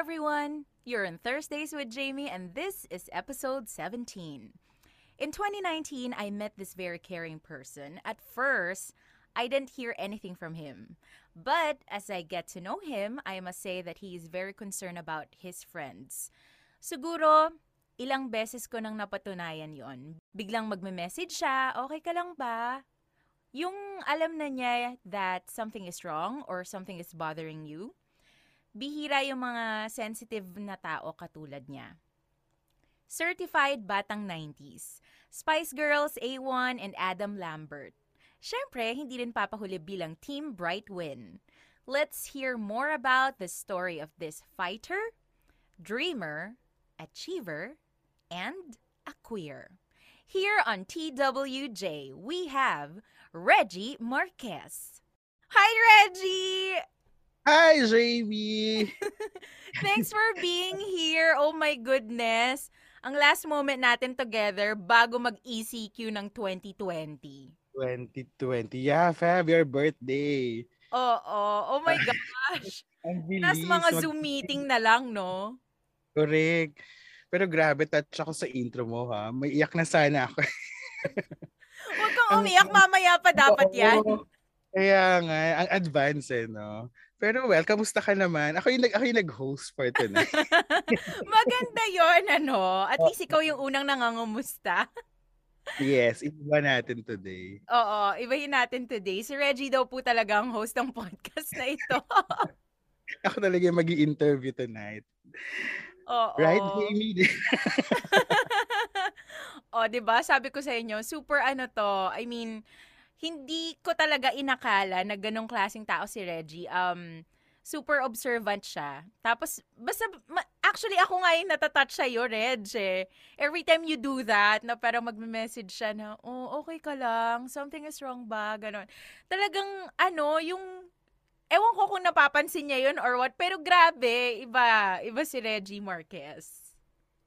everyone! You're in Thursdays with Jamie, and this is episode 17. In 2019, I met this very caring person. At first, I didn't hear anything from him. But as I get to know him, I must say that he is very concerned about his friends. Siguro, ilang beses ko nang napatunayan yon. Biglang magme-message siya, okay ka lang ba? Yung alam na niya that something is wrong or something is bothering you. Bihira yung mga sensitive na tao katulad niya. Certified Batang 90s. Spice Girls A1 and Adam Lambert. Siyempre, hindi rin papahuli bilang Team Bright Win. Let's hear more about the story of this fighter, dreamer, achiever, and a queer. Here on TWJ, we have Reggie Marquez. Hi, Reggie! Hi, Jamie! Thanks for being here. Oh my goodness. Ang last moment natin together bago mag-ECQ ng 2020. 2020. Yeah, Fab, your birthday. Oo. Oh my gosh. Ang bilis. Tapos mga Mag- Zoom meeting na lang, no? Correct. Pero grabe, touch ako sa intro mo, ha? May iyak na sana ako. Huwag kang Ang- umiyak, mamaya pa dapat yan. Kaya nga, ang advance eh, no? Pero well, kamusta ka naman? Ako yung, ako yung nag-host for tonight. Maganda yon ano? At least ikaw yung unang nangangumusta. yes, iba natin today. Oo, ibahin natin today. Si Reggie daw po talaga ang host ng podcast na ito. Ako talaga yung mag interview tonight. Oo. Right, Jamie? o, 'di ba? Sabi ko sa inyo, super ano to. I mean, hindi ko talaga inakala na ganong klaseng tao si Reggie. Um, super observant siya. Tapos, basta, ma- actually, ako nga yung natatouch sa'yo, Reg, eh. Every time you do that, na parang magme-message siya na, oh, okay ka lang, something is wrong ba, ganon. Talagang, ano, yung, ewan ko kung napapansin niya yun or what, pero grabe, iba, iba si Reggie Marquez.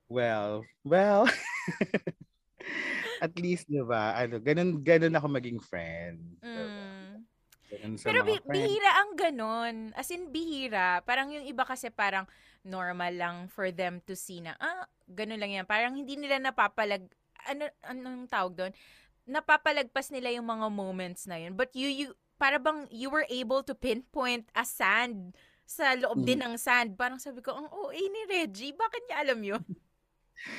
Well, well. At least, di ba, ano, ganun, ganun ako maging friend. diba? Mm. Ganun Pero bi- bihira ang ganun. As in, bihira. Parang yung iba kasi parang normal lang for them to see na, ah, ganun lang yan. Parang hindi nila napapalag, ano, anong tawag doon? Napapalagpas nila yung mga moments na yun. But you, you, para bang you were able to pinpoint a sand sa loob Mm. din ng sand. Parang sabi ko, ang OA ni Reggie, bakit niya alam yun?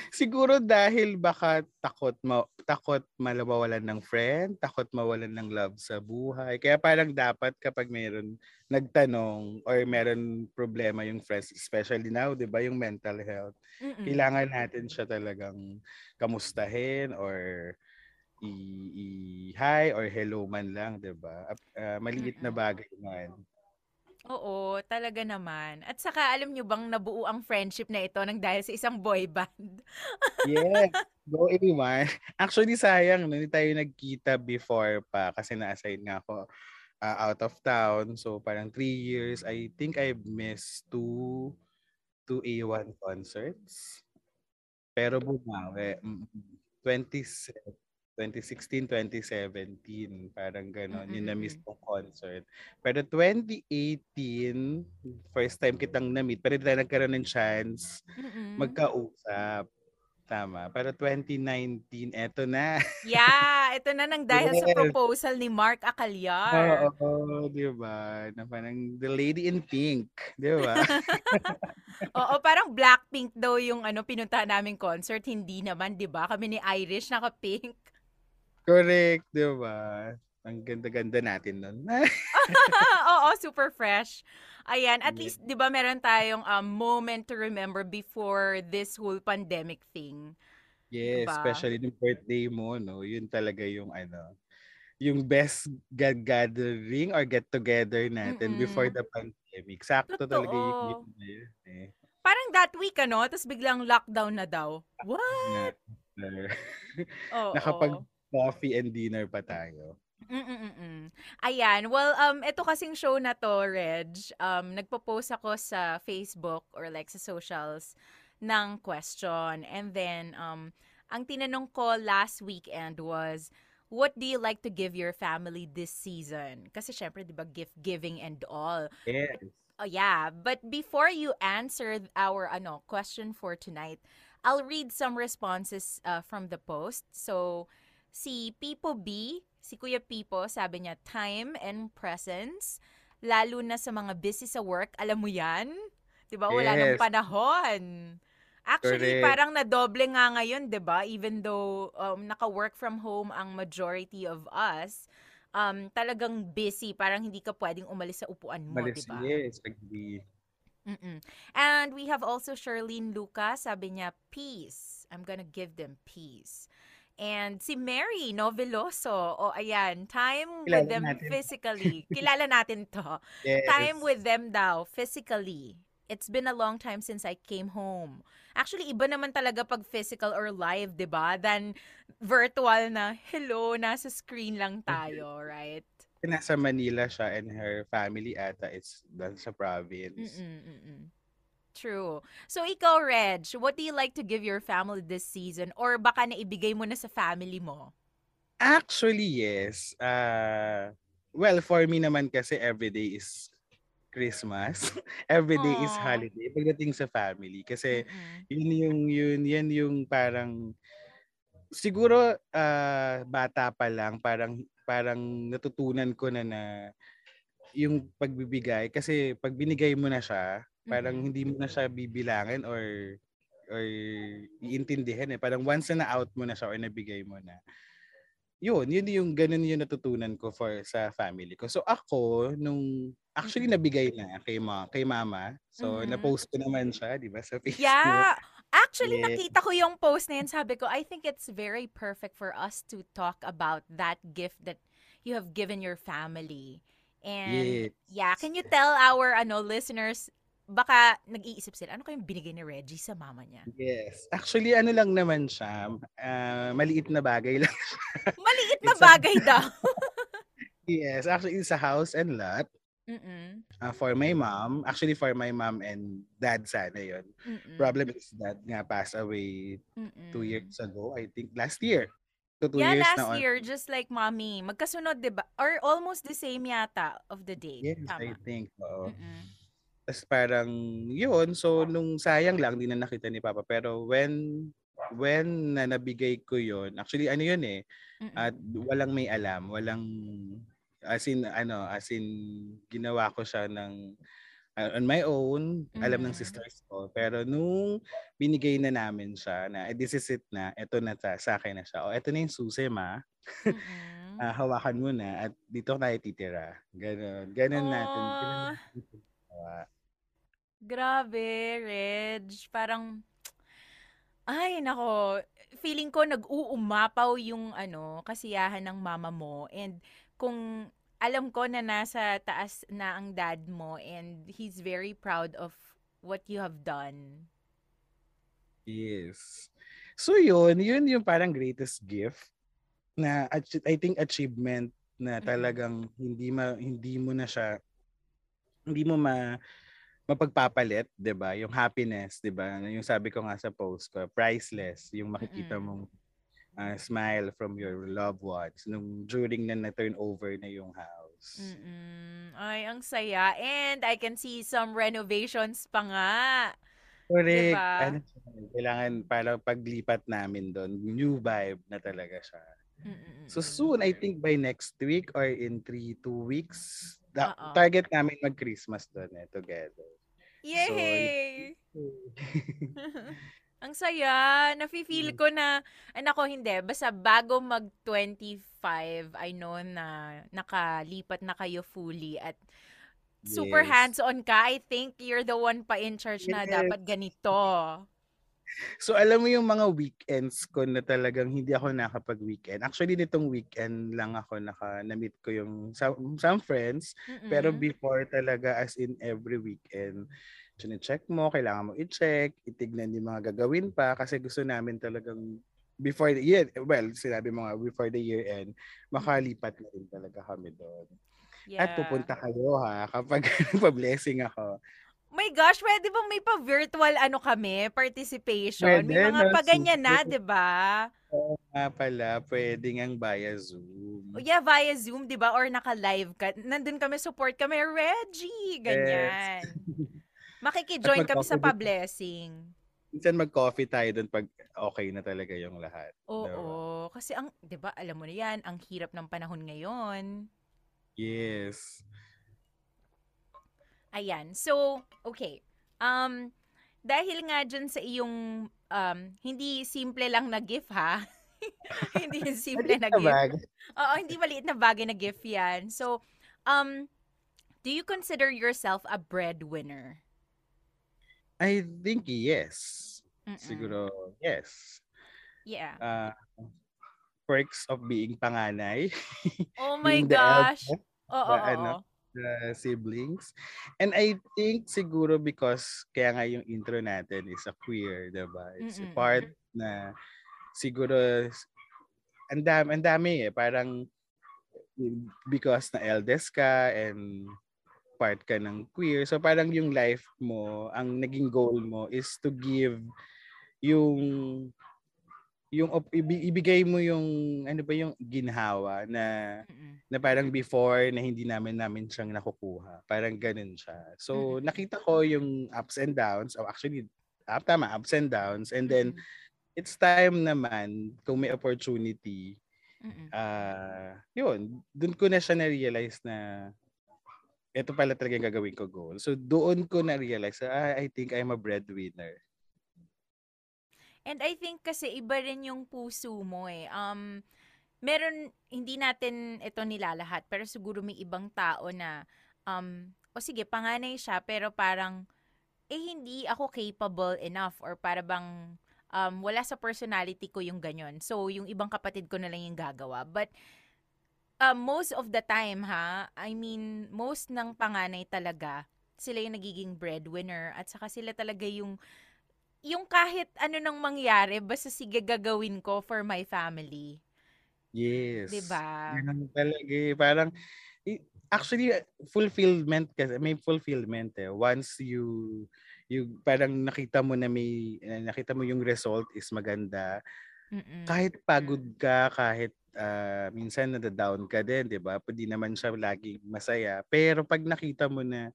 Siguro dahil baka takot ma takot malawalan ng friend, takot mawalan ng love sa buhay. Kaya parang dapat kapag mayroon nagtanong or meron problema yung friends, especially now, 'di ba, yung mental health. Mm-mm. Kailangan natin siya talagang kamustahin or i, i hi or hello man lang, 'di ba? Ah, maliit na bagay man. Oo, talaga naman. At saka alam nyo bang nabuo ang friendship na ito nang dahil sa isang boy band? Yes. Go A1. Actually, sayang, no, hindi tayo nagkita before pa kasi na-assign nga ako uh, out of town. So, parang three years. I think I missed two, two A1 concerts. Pero bumawi. Mm, 20, 2016, 2017. Parang ganon. Yung na-miss Mm-mm. kong concert. Pero 2018, first time kitang na-meet. Pero hindi tayo nagkaroon ng chance Mm-mm. magkausap. Tama. Pero 2019, eto na. Yeah, ito na nang dahil sa Yes. proposal ni Mark Acalyar. Oo, di ba? Na parang the lady in pink. Di ba? Oo, parang Blackpink daw yung ano pinuntahan naming concert. Hindi naman, 'di ba? Kami ni Irish naka-pink. Correct, di ba? Ang ganda-ganda natin nun. Oo, super fresh. Ayan, at Yeah. least 'di ba meron tayong um, moment to remember before this whole pandemic thing. yes, Diba? especially yung birthday mo, no? Yun talaga yung ano, yung best ga- gathering or get together natin before Mm-mm. the pandemic. Sakto talaga yung Totoo. yun yun eh. Parang that week ano, tapos biglang lockdown na daw. What? Na, Oo. nakapag coffee and dinner pa tayo. Mm-mm-mm. Ayan. Well, um, ito kasing show na to, Reg, um, nagpo-post ako sa Facebook or like sa socials ng question. And then, um, ang tinanong ko last weekend was, what do you like to give your family this season? Kasi syempre, di ba, gift giving and all. Yes. Oh yeah, but before you answer our ano question for tonight, I'll read some responses uh, from the post. So, si Pipo B, si Kuya Pipo, sabi niya, time and presence, lalo na sa mga busy sa work, alam mo yan? 'Di ba? Wala nang Yes. panahon. Actually, Correct. parang nadoble nga ngayon, 'di ba? Even though um, naka-work from home ang majority of us, um, talagang busy, parang hindi ka pwedeng umalis sa upuan mo, 'di ba? yes, agree. Mm-mm. And we have also Charlene Lucas, sabi niya, peace. I'm gonna give them peace. And si Mary Noveloso, o ayan, time with Kilala them natin. physically. Kilala natin to. Yes. Time with them daw, physically. It's been a long time since I came home. Actually, iba naman talaga pag physical or live, di ba? Than virtual na, hello, nasa screen lang tayo, right? Nasa Manila siya and her family ata is doon sa province. Mm-mm, mm-mm. True. So ikaw, Reg, what do you like to give your family this season? Or baka naibigay mo na sa family mo? Actually, yes. Uh, well, for me naman kasi everyday is Christmas. everyday is Aw. holiday pagdating sa family. Kasi Mm-mm. yun yung yun yan yung parang siguro ah, bata pa lang parang parang natutunan ko na na yung pagbibigay kasi pag binigay mo na siya parang hindi mo na siya bibilangin or or iintindihan eh parang once na na-out mo na siya or nabigay mo na yun yun yung ganun yung natutunan ko for sa family ko so ako nung actually nabigay na kay ma kay mama so Mhm. na-post ko naman siya di ba sa Facebook Yeah. Actually, Yeah. nakita ko yung post na yun. Sabi ko, I think it's very perfect for us to talk about that gift that you have given your family. And Yes. yeah, can you tell our ano listeners, baka nag-iisip sila, ano kayong binigay ni Reggie sa mama niya? Yes. Actually, ano lang naman siya, ah, maliit na bagay lang. Maliit na a- bagay daw. yes, actually, it's a house and lot Mm-mm. ah, for my mom. Actually, for my mom and dad sana yun. Mm-mm. Problem is that nga passed away two Mm-mm. years ago. I think last year. So, two yeah, years last na on. year, just like mommy. Magkasunod, di ba? Or almost the same yata of the date. Yes, I Tama. think. Oo. Mm-mm. Tapos parang yun. So, nung sayang lang, di na nakita ni Papa. Pero when when na nabigay ko yun, actually ano yun eh, at walang may alam, walang as in ano, as in ginawa ko siya ng uh, on my own, alam ng Mhm. sisters ko. Pero nung binigay na namin siya na eh, this is it na, eto na ta, sa akin na siya. O eto na yung susi ma, Mm-mm. Ah, hawakan mo na at dito tayo titira. Ganon. Ganon natin. Ganon Aw. natin. Grabe, Reg. Parang, ay, nako. Feeling ko nag-uumapaw yung ano, kasiyahan ng mama mo. And kung alam ko na nasa taas na ang dad mo and he's very proud of what you have done. Yes. So yun, yun yung parang greatest gift na I think achievement na talagang hindi ma hindi mo na siya hindi mo ma mapagpapalit, 'di ba? Yung happiness, 'di ba? Yung sabi ko nga sa post ko, priceless yung makikita mong ah, smile from your loved ones nung during na na-turn over na yung house. Mm-mm. Ay, ang saya. And I can see some renovations pa nga. Correct. Diba? Ano, kailangan para paglipat namin doon, new vibe na talaga siya. Mm-mm. So soon, I think by next week or in three, two weeks, da- Oo. target namin mag-Christmas doon eh, together. Yay! Ang saya. Nafe-feel Mm. ko na, ay nako hindi, basta bago mag-25, I know na nakalipat na kayo fully at super Yes. hands-on ka. I think you're the one pa in charge na Yes. dapat ganito. So alam mo yung mga weekends ko na talagang hindi ako nakapag-weekend. Actually, nitong weekend lang ako naka na-meet ko yung some, some friends. Pero Mm-mm. before talaga as in every weekend, check mo, kailangan mo i-check, itignan yung mga gagawin pa kasi gusto namin talagang before the year, well, sinabi mo nga, before the year end, makalipat na rin talaga kami doon. At Yeah. pupunta kayo ha, kapag pa-blessing ako. My gosh, pwede bang may pa-virtual ano kami, participation? may Pwede mga na, pa ganyan na. 'di ba? Oo nga pala, pwede ngang via Zoom. yeah, via Zoom, 'di ba? Or naka-live ka. Nandun kami support kami, Reggie, ganyan. Makiki-join kami sa pa-blessing. Minsan mag-coffee tayo doon pag okay na talaga yung lahat. Oo, diba? kasi ang 'di ba, alam mo na 'yan, ang hirap ng panahon ngayon. Yes. Ayan. So, okay. Um dahil nga dyan sa iyong um, hindi simple lang na gift ha. hindi simple na gift. Oo, hindi maliit na bagay na gift yan. So, um, do you consider yourself a breadwinner? I think yes. Mm-mm. Siguro, yes. Yeah. Uh, perks of being panganay. Oh my gosh. Oo, oo, the siblings. And I think siguro because kaya nga yung intro natin is a queer, 'di ba? It's Mm-mm. a part na siguro ang dami, ang dami eh. Parang because na eldest ka and part ka ng queer. So parang yung life mo, ang naging goal mo is to give yung yung ibigay mo yung ano ba yung ginhawa na Mm-mm. na parang before na hindi namin namin siyang nakukuha. Parang ganun siya. So Mm-mm. nakita ko yung ups and downs. Oh, actually up tama, ups and downs and then Mm-mm. it's time naman kung may opportunity uh, yun, dun ko na siya na-realize na ito pala talaga yung gagawin ko goal. So doon ko na-realize, ah, I think I'm a breadwinner. And I think kasi iba rin yung puso mo eh. Um, meron, hindi natin ito nilalahat, pero siguro may ibang tao na, um, o sige, panganay siya, pero parang, eh hindi ako capable enough or para bang um, wala sa personality ko yung ganyan. So, yung ibang kapatid ko na lang yung gagawa. But, um, most of the time ha, I mean, most ng panganay talaga, sila yung nagiging breadwinner at saka sila talaga yung yung kahit ano nang mangyari, basta sige gagawin ko for my family. Yes. 'Di ba? Ganun talaga eh. Parang actually fulfillment kasi may fulfillment eh once you you parang nakita mo na may nakita mo yung result is maganda. Mm-mm. Kahit pagod ka, kahit uh, minsan nada-down ka din, 'di ba? Pwede naman siya laging masaya. Pero pag nakita mo na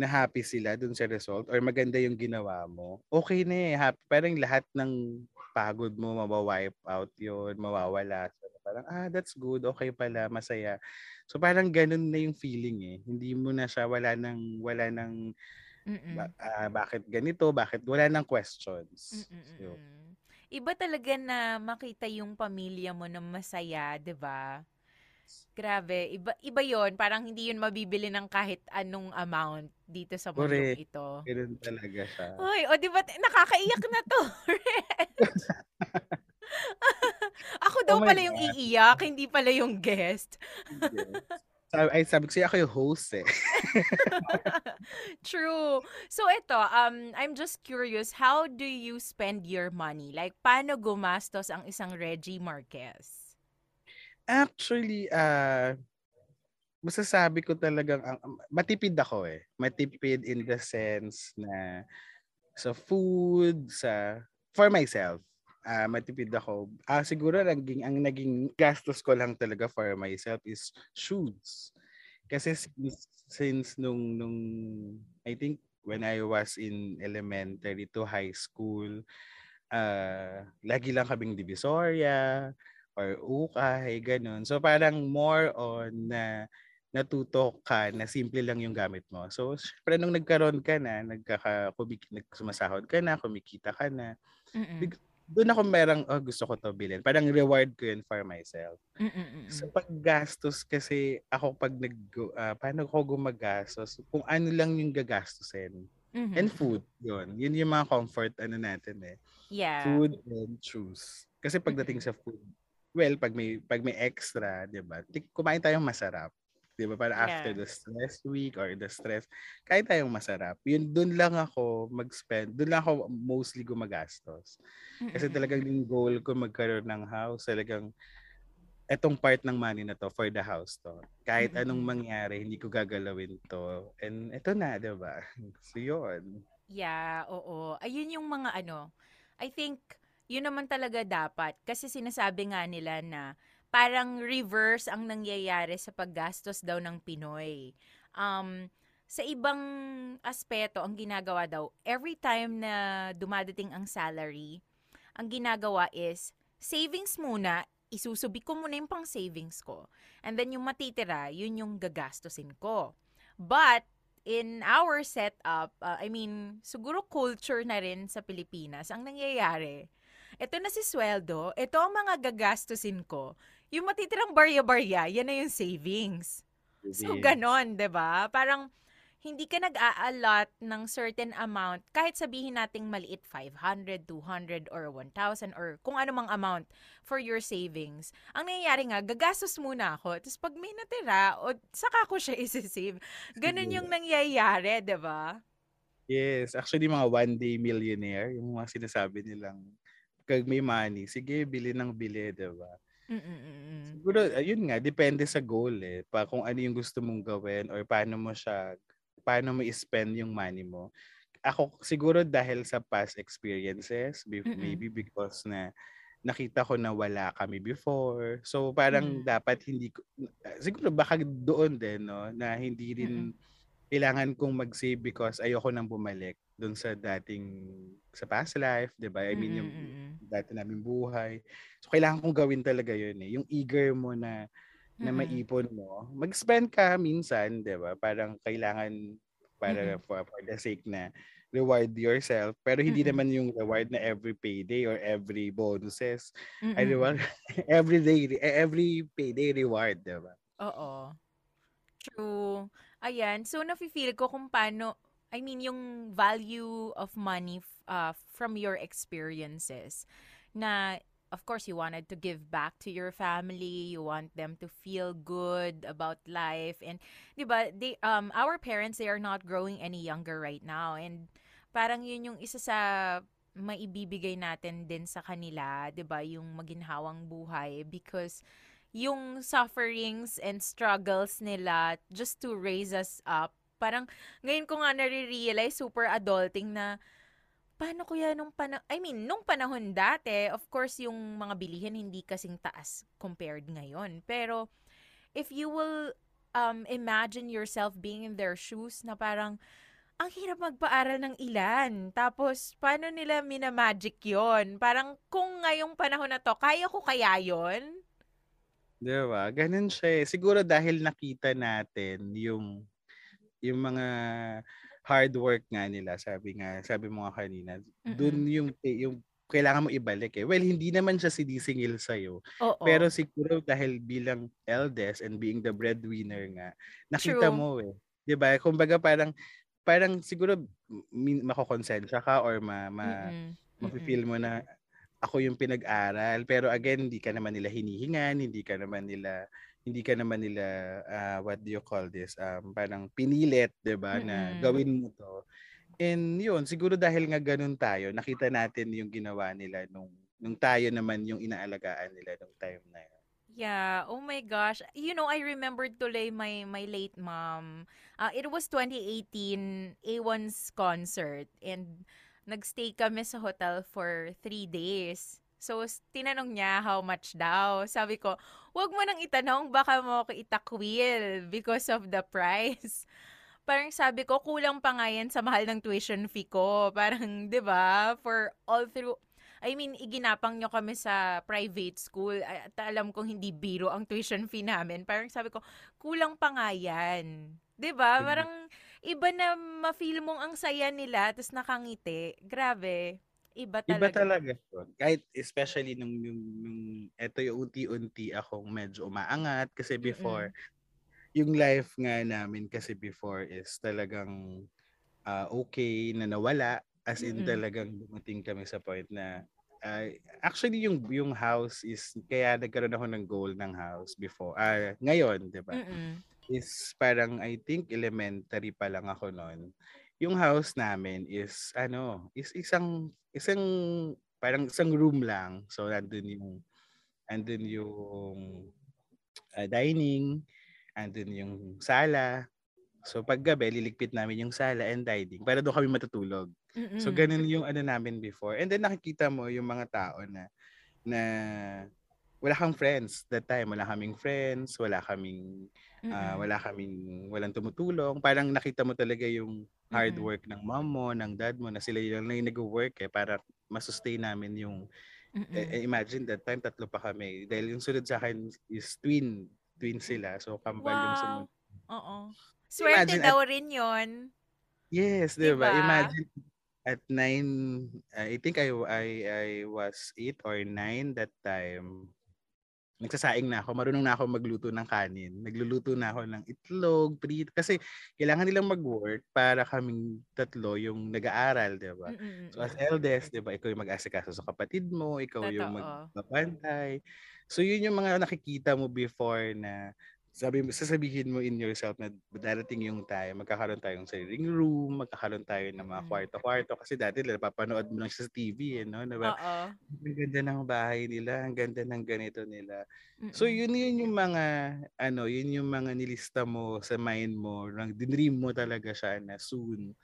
na happy sila dun sa result or maganda yung ginawa mo, okay na eh. Happy. Parang lahat ng pagod mo, mabawipe out yun, mawawala. So, parang, ah, that's good, okay pala, masaya. So parang ganun na yung feeling eh. Hindi mo na siya, wala nang, wala nang, ba, uh, bakit ganito, bakit, wala nang questions. So, Iba talaga na makita yung pamilya mo na masaya, 'di ba? Grabe, iba iba 'yon, parang hindi 'yon mabibili ng kahit anong amount dito sa mundo ito. Ganoon talaga siya. Hoy, o di ba nakakaiyak na 'to? ako daw oh pala God. yung iiyak, hindi pala yung guest. yes. Sabi, ay, sabi ko siya ako yung host eh. True. So ito, um, I'm just curious, how do you spend your money? Like, paano gumastos ang isang Reggie Marquez? Actually, uh, masasabi ko talagang uh, matipid ako eh. Matipid in the sense na sa food, sa for myself. Uh, matipid ako. Uh, siguro naging, ang naging gastos ko lang talaga for myself is shoes. Kasi since, since nung, nung, I think when I was in elementary to high school, uh, lagi lang kaming divisoria, or ukay, ganun. So parang more on na natuto ka na simple lang yung gamit mo. So, syempre nung nagkaroon ka na, nagkaka, kumik, nagsumasahod ka na, kumikita ka na, mm doon ako merang, oh, gusto ko to bilhin. Parang reward ko yun for myself. Mm-mm-mm. So, paggastos kasi, ako pag nag, uh, paano ako gumagastos, kung ano lang yung gagastusin. Mm-hmm. And food, yun. Yun yung mga comfort, ano natin eh. Yeah. Food and shoes. Kasi pagdating mm-hmm. sa food, well, pag may pag may extra, 'di ba? Kumain tayong masarap. 'Di ba? Para yeah. after the stress week or the stress, kain tayong masarap. Yun doon lang ako mag-spend. Doon lang ako mostly gumagastos. Kasi talagang yung goal ko magkaroon ng house, talagang etong part ng money na to for the house to. Kahit anong mangyari, hindi ko gagalawin to. And eto na, 'di ba? So 'yun. Yeah, oo. Ayun yung mga ano, I think yun naman talaga dapat. Kasi sinasabi nga nila na parang reverse ang nangyayari sa paggastos daw ng Pinoy. Um, sa ibang aspeto, ang ginagawa daw, every time na dumadating ang salary, ang ginagawa is, savings muna, isusubi ko muna yung pang savings ko. And then yung matitira, yun yung gagastusin ko. But, in our setup, uh, I mean, siguro culture na rin sa Pilipinas, ang nangyayari, ito na si sweldo, ito ang mga gagastusin ko. Yung matitirang barya-barya, yan na yung savings. So, ganon, ba Parang, hindi ka nag-a-allot ng certain amount, kahit sabihin nating maliit, 500, 200, or 1,000, or kung ano mang amount for your savings. Ang nangyayari nga, gagastos muna ako, tapos pag may natira, o saka ko siya isi-save. Ganon yung nangyayari, ba? Yes, actually mga one day millionaire, yung mga sinasabi nilang pag may money, sige, bili ng bili, di ba? Mm-mm-mm. Siguro, ayun nga, depende sa goal eh. Pa kung ano yung gusto mong gawin or paano mo siya, paano mo i-spend yung money mo. Ako, siguro dahil sa past experiences, Mm-mm. maybe because na nakita ko na wala kami before. So parang Mm. dapat hindi ko, siguro baka doon din, no, na hindi rin Mm-mm kailangan kong mag-save because ayoko nang bumalik doon sa dating sa past life, 'di ba? I mean yung Mm-mm. dati naming buhay. So kailangan kong gawin talaga 'yun eh. Yung eager mo na na maipon mo. Mag-spend ka minsan, 'di ba? Parang kailangan para Mm-mm. for, for the sake na reward yourself pero hindi Mm-mm. naman yung reward na every payday or every bonuses Mm-mm. ay reward every day every payday reward 'di ba Oo. True. Ayan, so nafi-feel ko kung paano, I mean, yung value of money uh, from your experiences na of course you wanted to give back to your family, you want them to feel good about life and 'di ba, they um our parents they are not growing any younger right now and parang yun yung isa sa maibibigay natin din sa kanila, 'di ba, yung maginhawang buhay because yung sufferings and struggles nila just to raise us up. Parang ngayon ko nga nare-realize super adulting na paano kuya nung pana I mean, nung panahon dati, of course yung mga bilihin hindi kasing taas compared ngayon. Pero if you will um imagine yourself being in their shoes na parang ang hirap magpaaral ng ilan. Tapos, paano nila minamagic yon Parang, kung ngayong panahon na to, kaya ko kaya yon Di ba? Ganun siya eh. Siguro dahil nakita natin yung yung mga hard work nga nila, sabi nga, sabi mo nga kanina, dun Mm. yung yung kailangan mo ibalik eh. Well, hindi naman siya sinisingil sa'yo. Oo. Pero siguro dahil bilang eldest and being the breadwinner nga, nakita True. mo eh. 'Di ba? Kumbaga parang parang siguro min- makokonsensya ka or ma, ma Mm-mm. mafe-feel mo na ako yung pinag-aral pero again hindi ka naman nila hinihingan hindi ka naman nila hindi ka naman nila ah, what do you call this um parang pinilit 'di ba na Mm-mm. gawin mo to and yun siguro dahil nga ganun tayo nakita natin yung ginawa nila nung nung tayo naman yung inaalagaan nila nung time na yun Yeah, oh my gosh. You know, I remembered tuloy my my late mom. Uh, it was 2018 A1's concert and nagstay kami sa hotel for three days. So, tinanong niya how much daw. Sabi ko, wag mo nang itanong, baka mo ako itakwil because of the price. Parang sabi ko, kulang pa nga yan sa mahal ng tuition fee ko. Parang, di ba, for all through, I mean, iginapang nyo kami sa private school at alam kong hindi biro ang tuition fee namin. Parang sabi ko, kulang pa nga yan. 'Di ba? Mhm. Parang iba na ma-feel mong ang saya nila tapos nakangiti. Grabe. Iba talaga. Iba talaga. Kahit especially nung, yung, yung eto yung unti-unti akong medyo umaangat kasi before, yung life nga namin kasi before is talagang ah, okay na nawala. As in Mm-mm. talagang dumating kami sa point na ah, actually yung yung house is kaya nagkaroon ako ng goal ng house before. Ah, ngayon, 'di ba? Is parang I think elementary pa lang ako noon. Yung house namin is ano, is isang isang parang isang room lang. So andun yung andun yung ah, dining, andun yung sala. So pag gabi liligpit namin yung sala and dining para doon kami matutulog. Mm-mm. So ganun yung ano namin before. And then nakikita mo yung mga tao na na wala kang friends that time. Wala kaming friends, wala kaming, Mm. wala kaming walang tumutulong. Parang nakita mo talaga yung hard work ng mom mo, ng dad mo, na sila lang yung nagwo-work eh, para ma-sustain namin yung eh, imagine that time tatlo pa kami. Dahil yung sunod sa akin is twin, twin sila. So kambal yung sunod. Wow. Oo. Swerte Imagine daw rin yon. Yes, 'di ba? Diba? Imagine at nine, uh, I think I, I, I was eight or nine that time. Nagsasaing na ako. Marunong na ako magluto ng kanin. Nagluluto na ako ng itlog, prito. Kasi kailangan nilang mag-work para kaming tatlo yung nag-aaral, 'di ba? So as eldest, 'di ba, ikaw yung mag-asikaso sa kapatid mo, ikaw yung Totoo. magbabantay. So yun yung mga nakikita mo before na sabi mo, sasabihin mo in yourself na darating yung time, magkakaroon tayong sariling room, magkakaroon tayo ng mga Mm. kwarto-kwarto. Kasi dati napapanood mo lang siya sa TV, eh, no? Diba? Oo. Ang ganda ng bahay nila, ang ganda ng ganito nila. So Mm. yun yun yung mga ano, yun yung mga nilista mo sa mind mo, nang dinream mo talaga siya na soon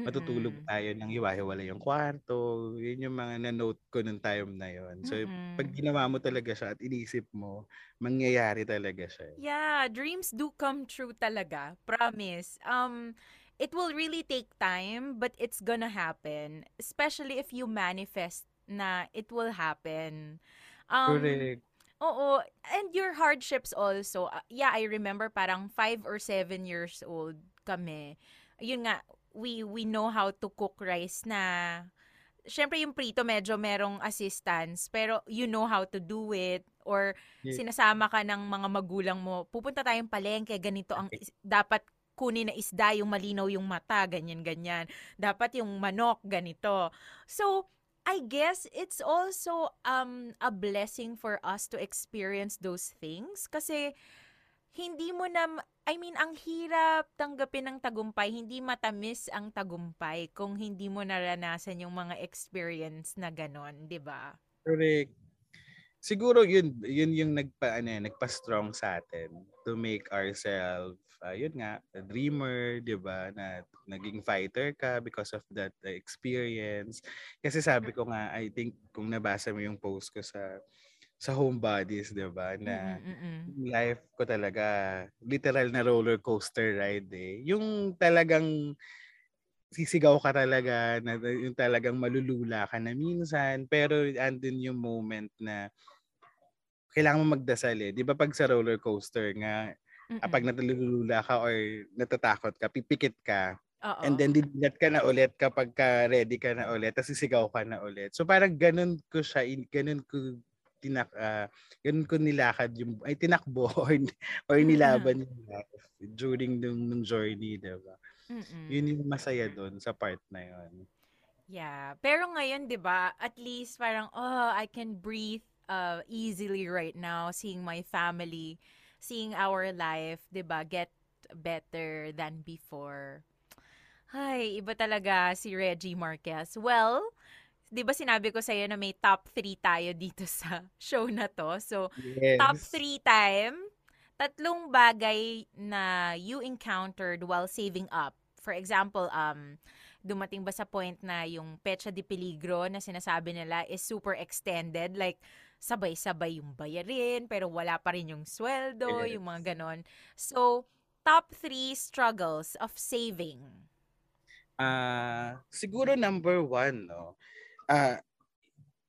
matutulog Mm. tayo ng hiwa-hiwalay yung kwarto. Yun yung mga na-note ko nung time na yun. So Mm. pag ginawa mo talaga siya at inisip mo, mangyayari talaga siya. Yeah, dreams do come true talaga. Promise. Um, it will really take time, but it's gonna happen. Especially if you manifest na it will happen. Um, Correct. Oo. And your hardships also. Uh, yeah, I remember parang five or seven years old kami. Yun nga, we we know how to cook rice na Siyempre yung prito medyo merong assistance pero you know how to do it or Yeah. sinasama ka ng mga magulang mo pupunta tayong palengke ganito ang is- dapat kunin na isda yung malinaw yung mata ganyan ganyan dapat yung manok ganito so I guess it's also um a blessing for us to experience those things kasi hindi mo na I mean ang hirap tanggapin ng tagumpay hindi matamis ang tagumpay kung hindi mo naranasan yung mga experience na ganon 'di ba Correct. Siguro yun, yun yung nagpa, ano, eh, nagpa-strong sa atin to make ourselves, uh, yun nga, a dreamer, di ba, na naging fighter ka because of that experience. Kasi sabi ko nga, I think kung nabasa mo yung post ko sa sa homebodies, di ba, na Mm-mm-mm. life ko talaga, literal na roller coaster ride eh. Yung talagang sisigaw ka talaga, na, yung talagang malulula ka na minsan, pero andun yung moment na kailangan mo magdasal eh. Di ba pag sa roller coaster nga, ah, pag Mm-mm. natulula ka or natatakot ka, pipikit ka, Oo. and then didilat ka na ulit kapag ka ready ka na ulit, tapos sisigaw ka na ulit. So parang ganun ko siya, in- ganun ko tinak ah, ganun ko nilakad yung ay tinakbo or or nilaban yung life during nung, nung journey, 'di ba? Yun yung masaya doon sa part na yun. Yeah. Pero ngayon, 'di ba, at least parang oh, I can breathe uh easily right now seeing my family, seeing our life, 'di ba, get better than before. Ay, iba talaga si Reggie Marquez. Well, 'di ba sinabi ko sa na may top 3 tayo dito sa show na to. So, Yes. top 3 time, tatlong bagay na you encountered while saving up. For example, um, dumating ba sa point na yung pecha de peligro na sinasabi nila is super extended, like sabay-sabay yung bayarin, pero wala pa rin yung sweldo, Yes. yung mga ganon. So, top 3 struggles of saving. Ah, siguro number one, no? Ah,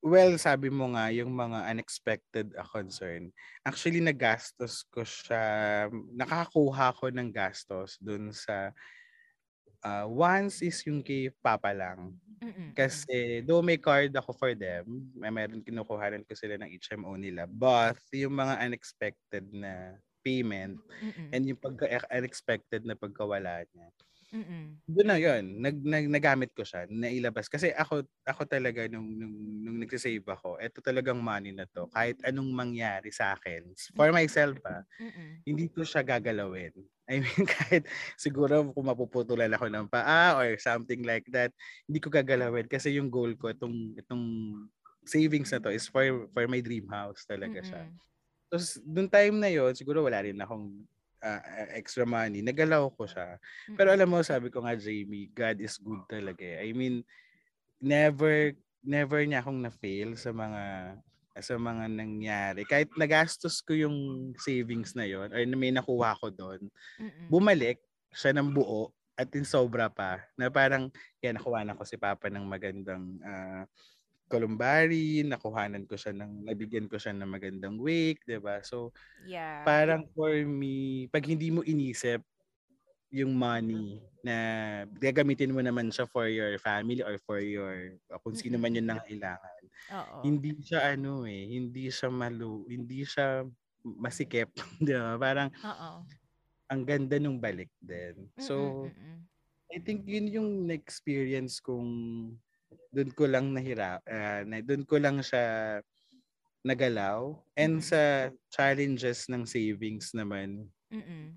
well, sabi mo nga, yung mga unexpected ah, concern. Actually, nagastos ko siya, nakakakuha ko ng gastos dun sa, ah, once is yung kay Papa lang. Mm-mm. Kasi, though may card ako for them, may meron kinukuhanan ko sila ng HMO nila, but yung mga unexpected na payment Mm-mm. and yung pagka unexpected na pagkawala niya, Mm-mm. doon na yun, nag, nag, nagamit ko siya, nailabas. Kasi ako, ako talaga, nung, nung, nung nagsisave ako, eto talagang money na to, kahit anong mangyari sa akin, for myself ah, Mm-mm. hindi ko siya gagalawin. I mean, kahit siguro kung mapuputulan ako ng paa or something like that, hindi ko gagalawin kasi yung goal ko, itong, itong savings na to is for, for my dream house talaga siya. Mm-mm. Tapos, nung time na yon siguro wala rin akong ah, extra money. Nagalaw ko siya. Pero alam mo, sabi ko nga, Jamie, God is good talaga. eh. I mean, never, never niya akong na-fail sa mga sa mga nangyari. Kahit nagastos ko yung savings na yon or may nakuha ko doon, bumalik siya ng buo at din sobra pa na parang yan nakuha na ko si Papa ng magandang uh, columbari, nakuhanan ko siya ng nabigyan ko siya ng magandang wake, 'di ba? So yeah. parang for me, pag hindi mo inisip yung money na gagamitin mo naman siya for your family or for your kung sino man yun nangailangan. Oo. Hindi siya ano eh, hindi siya malu, hindi siya masikip, 'di ba? Parang Oo. Ang ganda nung balik din. So Mm-mm-mm. I think yun yung experience kong doon ko lang nahira, uh, na doon ko lang siya nagalaw and mm-hmm. sa challenges ng savings naman. Mm-mm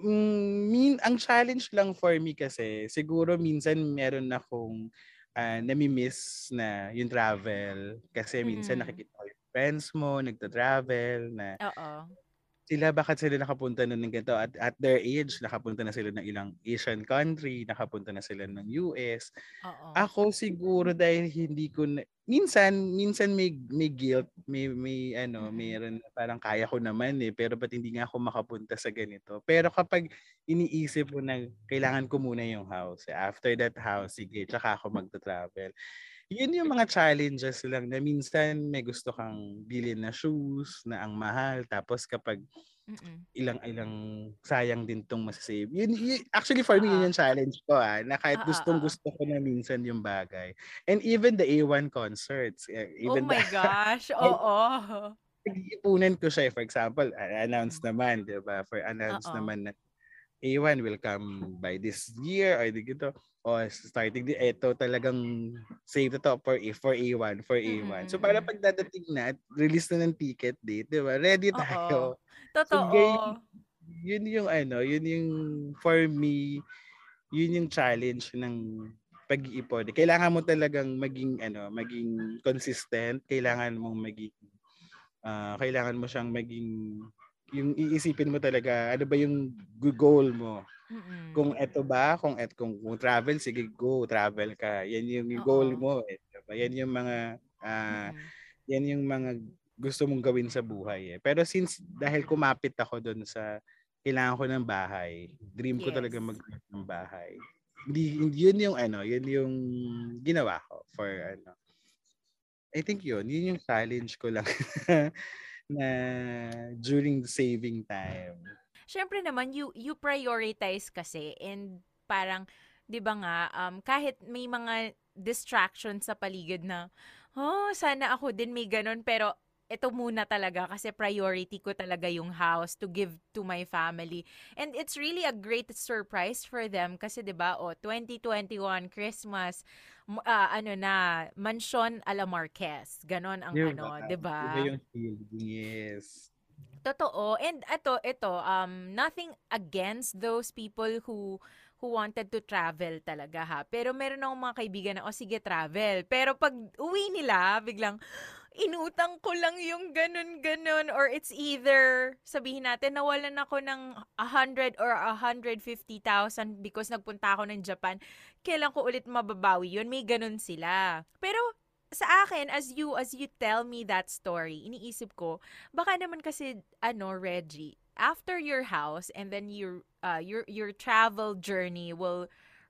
mm, mean, ang challenge lang for me kasi, siguro minsan meron akong uh, nami-miss na yung travel. Kasi minsan mm. nakikita ko yung friends mo, nagta-travel na Oo sila bakit sila nakapunta na ng ganito at at their age nakapunta na sila ng ilang Asian country, nakapunta na sila ng US. Oo. Ako siguro dahil hindi ko na, minsan minsan may may guilt, may may ano, mm-hmm. mayroon parang kaya ko naman eh pero ba't hindi nga ako makapunta sa ganito. Pero kapag iniisip mo na kailangan ko muna yung house, after that house sige, tsaka ako magta-travel yun yung mga challenges lang na minsan may gusto kang bilhin na shoes na ang mahal tapos kapag ilang-ilang sayang din tong masasave. Yun, yun, actually for me, uh, yun yung challenge ko ah, na kahit uh, gustong gusto ko na minsan yung bagay. And even the A1 concerts. Eh, even oh my the, gosh, oo. Ipunan ko siya. For example, announce naman, di ba? For announce Uh-oh. naman na A1 will come by this year or dito o starting di ito talagang save to to for A for A1 for A1. Mm-hmm. So para pag dadating na release na ng ticket date, 'di ba? Ready tayo. Totoo. So, yun yung ano, yun yung for me yun yung challenge ng pag-iipon. Kailangan mo talagang maging ano, maging consistent, kailangan mong maging uh, kailangan mo siyang maging yung iisipin mo talaga ano ba yung goal mo? Mm-mm. kung eto ba kung et kung, kung travel sige go travel ka. Yan yung Oo. goal mo eh yan yung mga uh, yan yung mga gusto mong gawin sa buhay eh. Pero since dahil kumapit ako doon sa kailangan ko ng bahay dream ko talaga mag ng bahay. Hindi yun yung ano yun yung ginawa ko for ano. I think yun yun yung challenge ko lang na during the saving time. Syempre naman you you prioritize kasi and parang 'di ba nga um kahit may mga distractions sa paligid na oh sana ako din may ganun pero ito muna talaga kasi priority ko talaga yung house to give to my family. And it's really a great surprise for them kasi 'di ba? Oh, 2021 Christmas uh, ano na, Mansion a la Marquez. Ganon ang diba? ano, 'di ba? yung feeling, yes. Totoo. And ito, ito, um, nothing against those people who who wanted to travel talaga ha. Pero meron akong mga kaibigan na, o oh, sige, travel. Pero pag uwi nila, biglang, inutang ko lang yung ganun-ganun or it's either sabihin natin nawalan ako ng 100 or 150,000 because nagpunta ako ng Japan kailan ko ulit mababawi yun? May ganun sila. Pero sa akin as you as you tell me that story iniisip ko baka naman kasi ano Reggie after your house and then your uh, your your travel journey will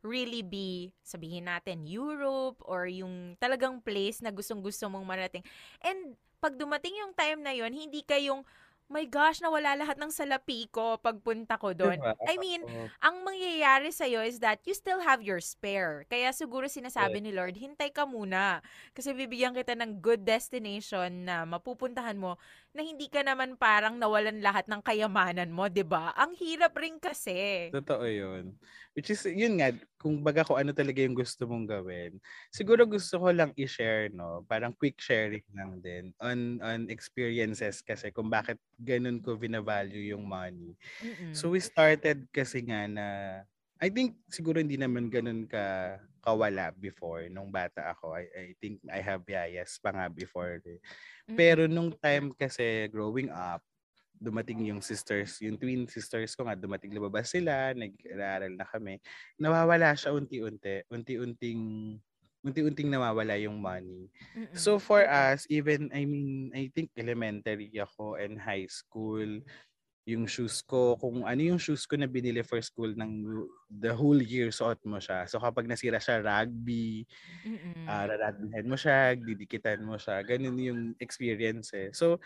really be, sabihin natin, Europe or yung talagang place na gustong-gusto mong marating. And pag dumating yung time na yon hindi kayong my gosh, nawala lahat ng salapi ko pagpunta ko doon. I mean, ang mangyayari sa'yo is that you still have your spare. Kaya siguro sinasabi ni Lord, hintay ka muna. Kasi bibigyan kita ng good destination na mapupuntahan mo na hindi ka naman parang nawalan lahat ng kayamanan mo, 'di ba? Ang hirap rin kasi. Totoo 'yun. Which is, yun nga, kung baga ko ano talaga yung gusto mong gawin. Siguro gusto ko lang i-share, no? Parang quick sharing lang din on, on experiences kasi kung bakit ganun ko binavalue yung money. Mm-mm. So we started kasi nga na, I think siguro hindi naman ganun ka kawala before nung bata ako. I, I think I have bias pa nga before. Eh. Pero nung time kasi growing up, dumating yung sisters, yung twin sisters ko nga, dumating lumabas sila, nag-aaral na kami. Nawawala siya unti-unti. Unti-unting unti-unting nawawala yung money. Mm-mm. So for us, even I mean, I think elementary ako and high school, yung shoes ko, kung ano yung shoes ko na binili for school ng the whole year, suot mo siya. So kapag nasira siya rugby, Mm-mm. uh, mo siya, didikitan mo siya. Ganun yung experience eh. So,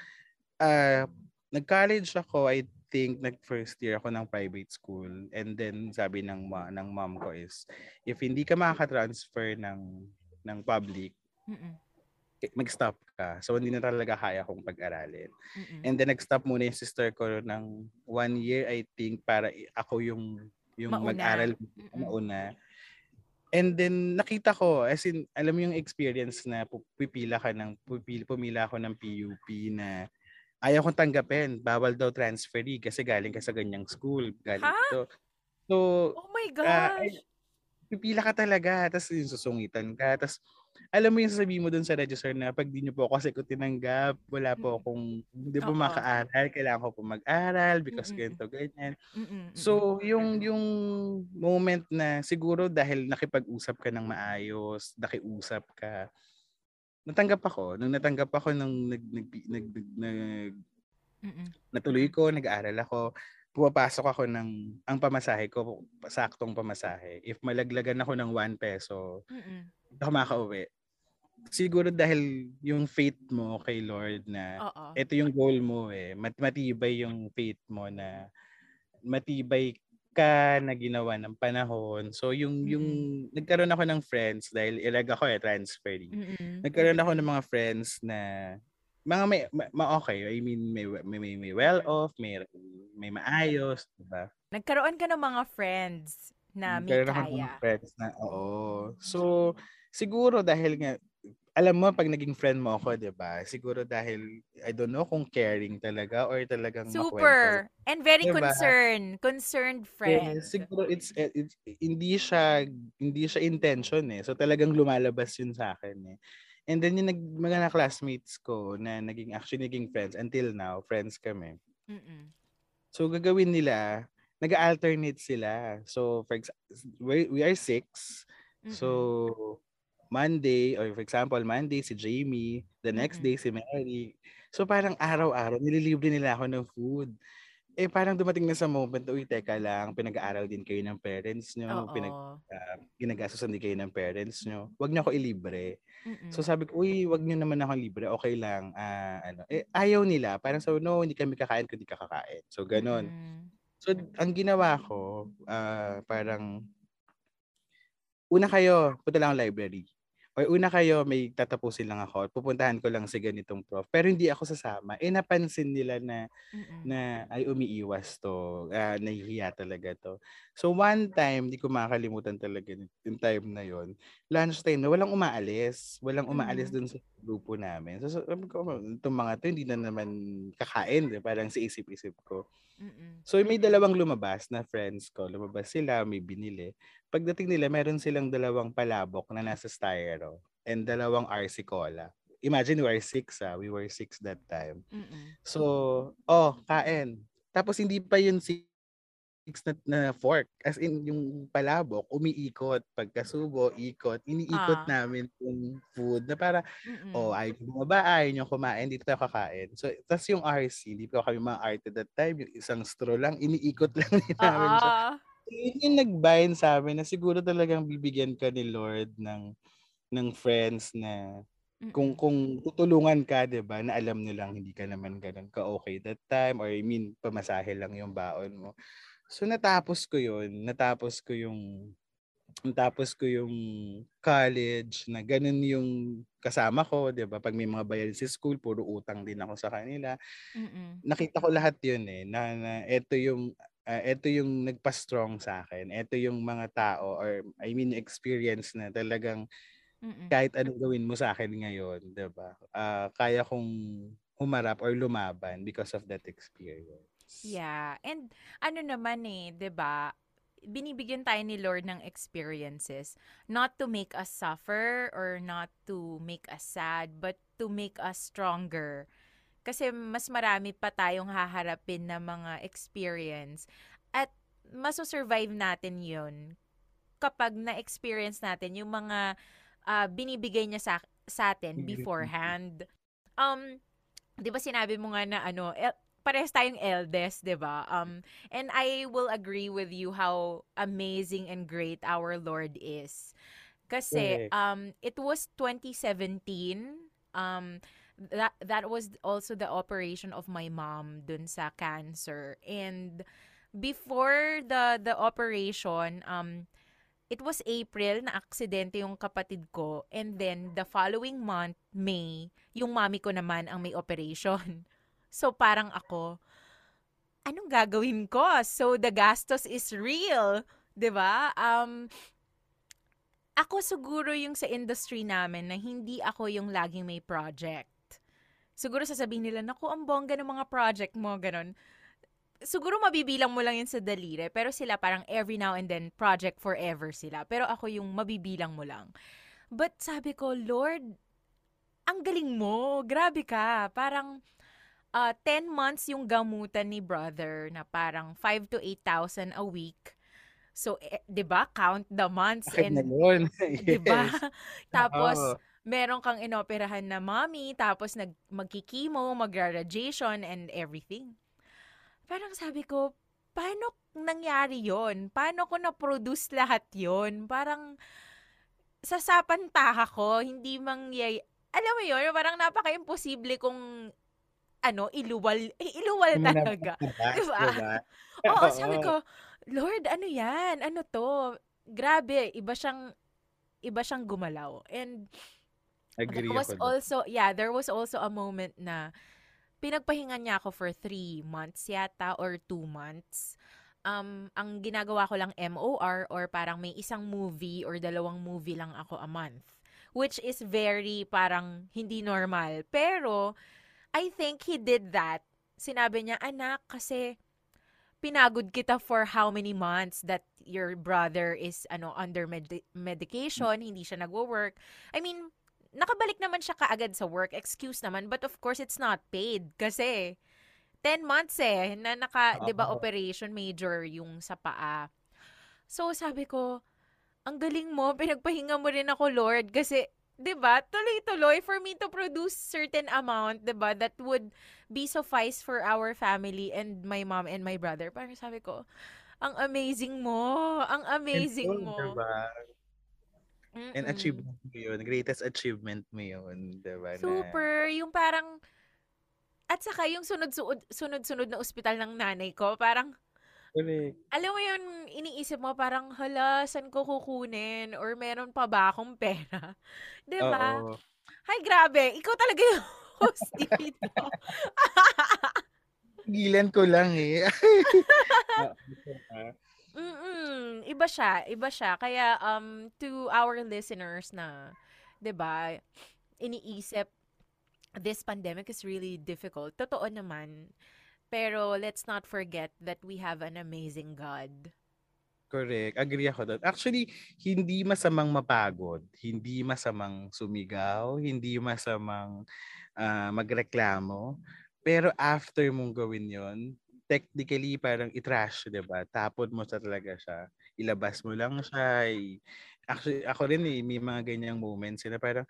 uh, nag-college ako, I think nag-first year ako ng private school. And then sabi ng, ma- ng mom ko is, if hindi ka makaka-transfer ng, ng public, eh, mag-stop ka. So, hindi na talaga kaya kong pag-aralin. Mm-mm. And then, nag-stop muna yung sister ko ng one year, I think, para ako yung, yung Mauna. mag-aral Mm-mm. mauna. And then, nakita ko, as in, alam mo yung experience na pipila ka ng, pupil, pumila ako ng PUP na ayaw kong tanggapin. Bawal daw transferee kasi galing ka sa ganyang school. Galing Ha? dito. So, Oh my Ah, gosh! ay- pipila ka talaga, tapos yung susungitan ka, tapos alam mo yung sasabihin mo dun sa register na pag di nyo po ako kasi ko tinanggap, wala po akong, hindi po Oo. makaaral, kailangan ko po mag-aral because Mm-mm. ganito, ganyan. Mm-mm. So, yung, yung moment na siguro dahil nakipag-usap ka ng maayos, nakiusap ka, natanggap ako. Nung natanggap ako, nung nag, nag, nag, nag, nag Mm-mm. natuloy ko, nag-aaral ako, pumapasok ako ng, ang pamasahe ko, saktong pamasahe. If malaglagan ako ng 1 peso, Mm-mm. Hindi ako makauwi. Siguro dahil yung faith mo kay Lord na Oo. ito yung goal mo eh. Mat matibay yung faith mo na matibay ka na ginawa ng panahon. So yung yung nagkaroon ako ng friends dahil ilag ako eh transferee. Mm-mm. Nagkaroon ako ng mga friends na mga may, ma- ma- okay, I mean may may, may, may well off, may may maayos, diba? Nagkaroon ka ng mga friends na may Nagkaroon ako ng kaya. mga friends na oo. So siguro dahil nga alam mo pag naging friend mo ako, 'di ba? Siguro dahil I don't know kung caring talaga or talagang makwento Super. And very Diba? concerned. Concerned friend. Yes, siguro it's, eh, it's hindi siya hindi siya intention eh. So talagang lumalabas yun sa akin eh. And then yung nag, mga na classmates ko na naging actually naging friends until now, friends kami. Mm-mm. So gagawin nila, nag-alternate sila. So for example, we, we are six. Mm-mm. So Monday or for example, Monday si Jamie, the next day si Mary. So parang araw-araw nililibre nila ako ng food. Eh parang dumating na sa moment, uy, teka lang, pinag-aaral din kayo ng parents nyo, Oo. pinag uh, ginagastosan din kayo ng parents nyo. Huwag niyo ako ilibre. Mm-mm. So sabi ko, uy, wag niyo naman ako libre. Okay lang. ah ano. Eh, ayaw nila. Parang so, no, hindi kami kakain kundi kakakain. So, ganon. Mm-mm. So, ang ginawa ko, ah, parang, una kayo, punta lang ang library. Or una kayo, may tatapusin lang ako. Pupuntahan ko lang si ganitong prof. Pero hindi ako sasama. Eh, napansin nila na Mm-mm. na ay umiiwas to, ah, nahihiya talaga to. So one time, di ko makakalimutan talaga yung time na yon. Lunch time na walang umaalis. Walang umaalis Mm. dun sa grupo namin. So, ko, itong mga to hindi na naman kakain. Di? Parang sa isip-isip ko. Mm-mm. So may dalawang lumabas na friends ko. Lumabas sila, may binili. Pagdating nila, meron silang dalawang palabok na nasa styro and dalawang RC Cola. Imagine we were six ah. We were six that time. Mm-mm. So, oh, kain. Tapos hindi pa yun six na, na fork. As in, yung palabok, umiikot. Pagkasubo, ikot. Iniikot Ah. namin yung food na para, Mm-mm. oh, ayaw nyo bumaba, ayaw nyo kumain, dito tayo kakain. So, tas yung RC, hindi pa kami mga art at that time, yung isang straw lang, iniikot lang din namin siya. Ah. Yun yung nag-bind sa amin na siguro talagang bibigyan ka ni Lord ng ng friends na kung kung tutulungan ka, 'di ba, na alam nilang hindi ka naman ganun ka okay that time or I mean pamasahe lang yung baon mo. So natapos ko 'yun, natapos ko yung natapos ko yung college na ganun yung kasama ko, 'di ba? Pag may mga bayad sa school, puro utang din ako sa kanila. Mm-mm. Nakita ko lahat 'yun eh na, na ito yung ah, ito yung nagpa-strong sa akin. Ito yung mga tao or I mean experience na talagang Mm-mm. kahit anong gawin mo sa akin ngayon, 'di ba? Ah, kaya kong humarap or lumaban because of that experience. Yeah. And ano naman eh, 'di ba? Binibigyan tayo ni Lord ng experiences not to make us suffer or not to make us sad, but to make us stronger. Kasi mas marami pa tayong haharapin na mga experience at masosurvive natin yun kapag na-experience natin yung mga uh, binibigay niya sa, sa atin beforehand. Um, 'di ba sinabi mo nga na ano, el, parehas tayong eldest, 'di ba? Um and I will agree with you how amazing and great our Lord is. Kasi um it was 2017 um that that was also the operation of my mom dun sa cancer. And before the the operation um it was April na aksidente yung kapatid ko. And then the following month May yung mami ko naman ang may operation so parang ako anong gagawin ko so the gastos is real 'di ba um ako siguro yung sa industry namin na hindi ako yung laging may project siguro sasabihin nila, naku, ang bongga ng mga project mo, ganun. Siguro mabibilang mo lang yun sa daliri, pero sila parang every now and then, project forever sila. Pero ako yung mabibilang mo lang. But sabi ko, Lord, ang galing mo, grabe ka. Parang uh, ah, 10 months yung gamutan ni brother na parang 5 to 8,000 a week. So, eh, 'di ba? Count the months Bakit and na yun? 'di ba? Tapos oh meron kang inoperahan na mommy, tapos nag, magkikimo, mag-radiation, and everything. Parang sabi ko, paano nangyari yon? Paano ko na-produce lahat yon? Parang, sasapantaha ko, hindi mangyay... Alam mo yun, parang napaka-imposible kung ano, iluwal, eh, iluwal talaga. Diba? diba? Oo, sabi ko, Lord, ano yan? Ano to? Grabe, iba siyang, iba siyang gumalaw. And, Agree there was also, yeah, there was also a moment na pinagpahinga niya ako for three months yata or two months. Um, ang ginagawa ko lang MOR or parang may isang movie or dalawang movie lang ako a month. Which is very parang hindi normal. Pero, I think he did that. Sinabi niya, anak, kasi pinagod kita for how many months that your brother is ano under med- medication, hindi siya nagwo-work. I mean, nakabalik naman siya kaagad sa work. Excuse naman. But of course, it's not paid. Kasi, 10 months eh, na naka, uh-huh. di ba, operation major yung sa paa. So, sabi ko, ang galing mo, pinagpahinga mo rin ako, Lord. Kasi, di ba, tuloy-tuloy for me to produce certain amount, di ba, that would be suffice for our family and my mom and my brother. Parang sabi ko, ang amazing mo. Ang amazing mo. Diba? Mm-mm. And achievement mo yun. Greatest achievement mo yun. Diba? Super. Na... Yung parang, at saka yung sunod-sunod, sunod-sunod na ospital ng nanay ko, parang, Correct. Alam mo yun, iniisip mo parang, hala, saan ko kukunin? Or meron pa ba akong pera? Diba? Oo. Hay, grabe. Ikaw talaga yung host dito. Gilan ko lang eh. Mm, iba siya, iba siya. Kaya um to our listeners na 'di ba, iniisip this pandemic is really difficult. Totoo naman. Pero let's not forget that we have an amazing God. Correct. Agree ako doon. Actually, hindi masamang mapagod, hindi masamang sumigaw, hindi masamang uh, magreklamo. Pero after mong gawin yon technically parang i-trash, 'di ba? Tapon mo sa talaga siya. Ilabas mo lang siya. Actually, ako rin eh, may mga ganyang moments na parang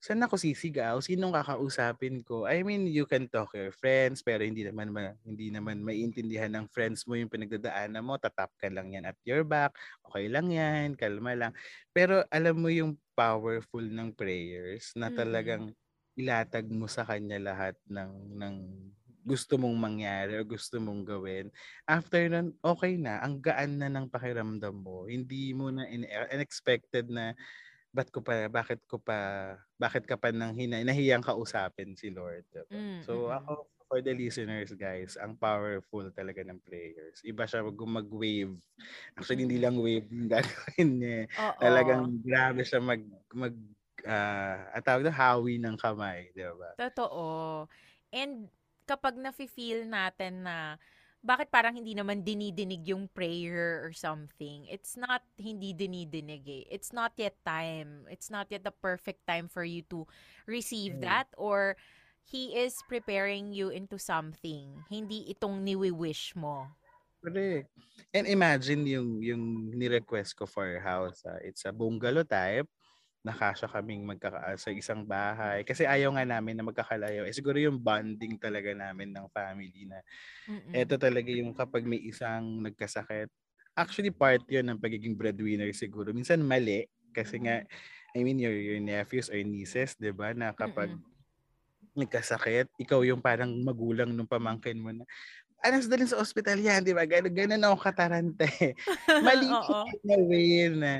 saan ako sisigaw? Sinong kakausapin ko? I mean, you can talk your friends, pero hindi naman ma, hindi naman maiintindihan ng friends mo yung pinagdadaanan mo. Tatap ka lang yan at your back. Okay lang yan, kalma lang. Pero alam mo yung powerful ng prayers na talagang ilatag mo sa kanya lahat ng ng gusto mong mangyari o gusto mong gawin, after nun, okay na. Ang gaan na ng pakiramdam mo. Hindi mo na in- unexpected na ba't ko pa, bakit ko pa, bakit ka pa nang hina, nahiyang kausapin si Lord. Diba? Mm, so ako, for the listeners guys, ang powerful talaga ng players. Iba siya mag-wave. Actually, hindi lang wave yung gagawin niya. Oo. Talagang grabe siya mag, mag uh, at tawag na hawi ng kamay. Diba? Totoo. And kapag nafe-feel natin na bakit parang hindi naman dinidinig yung prayer or something. It's not hindi dinidinig eh. It's not yet time. It's not yet the perfect time for you to receive mm. that or He is preparing you into something. Hindi itong niwi-wish mo. Correct. And imagine yung yung ni-request ko for house. Uh, it's a bungalow type nakasya kaming magkaka sa isang bahay. Kasi ayaw nga namin na magkakalayo. Eh, siguro yung bonding talaga namin ng family na Mm-mm. eto talaga yung kapag may isang nagkasakit. Actually, part yun ng pagiging breadwinner siguro. Minsan mali. Kasi nga, I mean, your, your nephews or nieces, di ba, na kapag Mm-mm. nagkasakit, ikaw yung parang magulang nung pamangkin mo na, anas dalhin sa ospital yan, di ba? Ganun, ganun ako katarante. Mali Oo. siya in a way na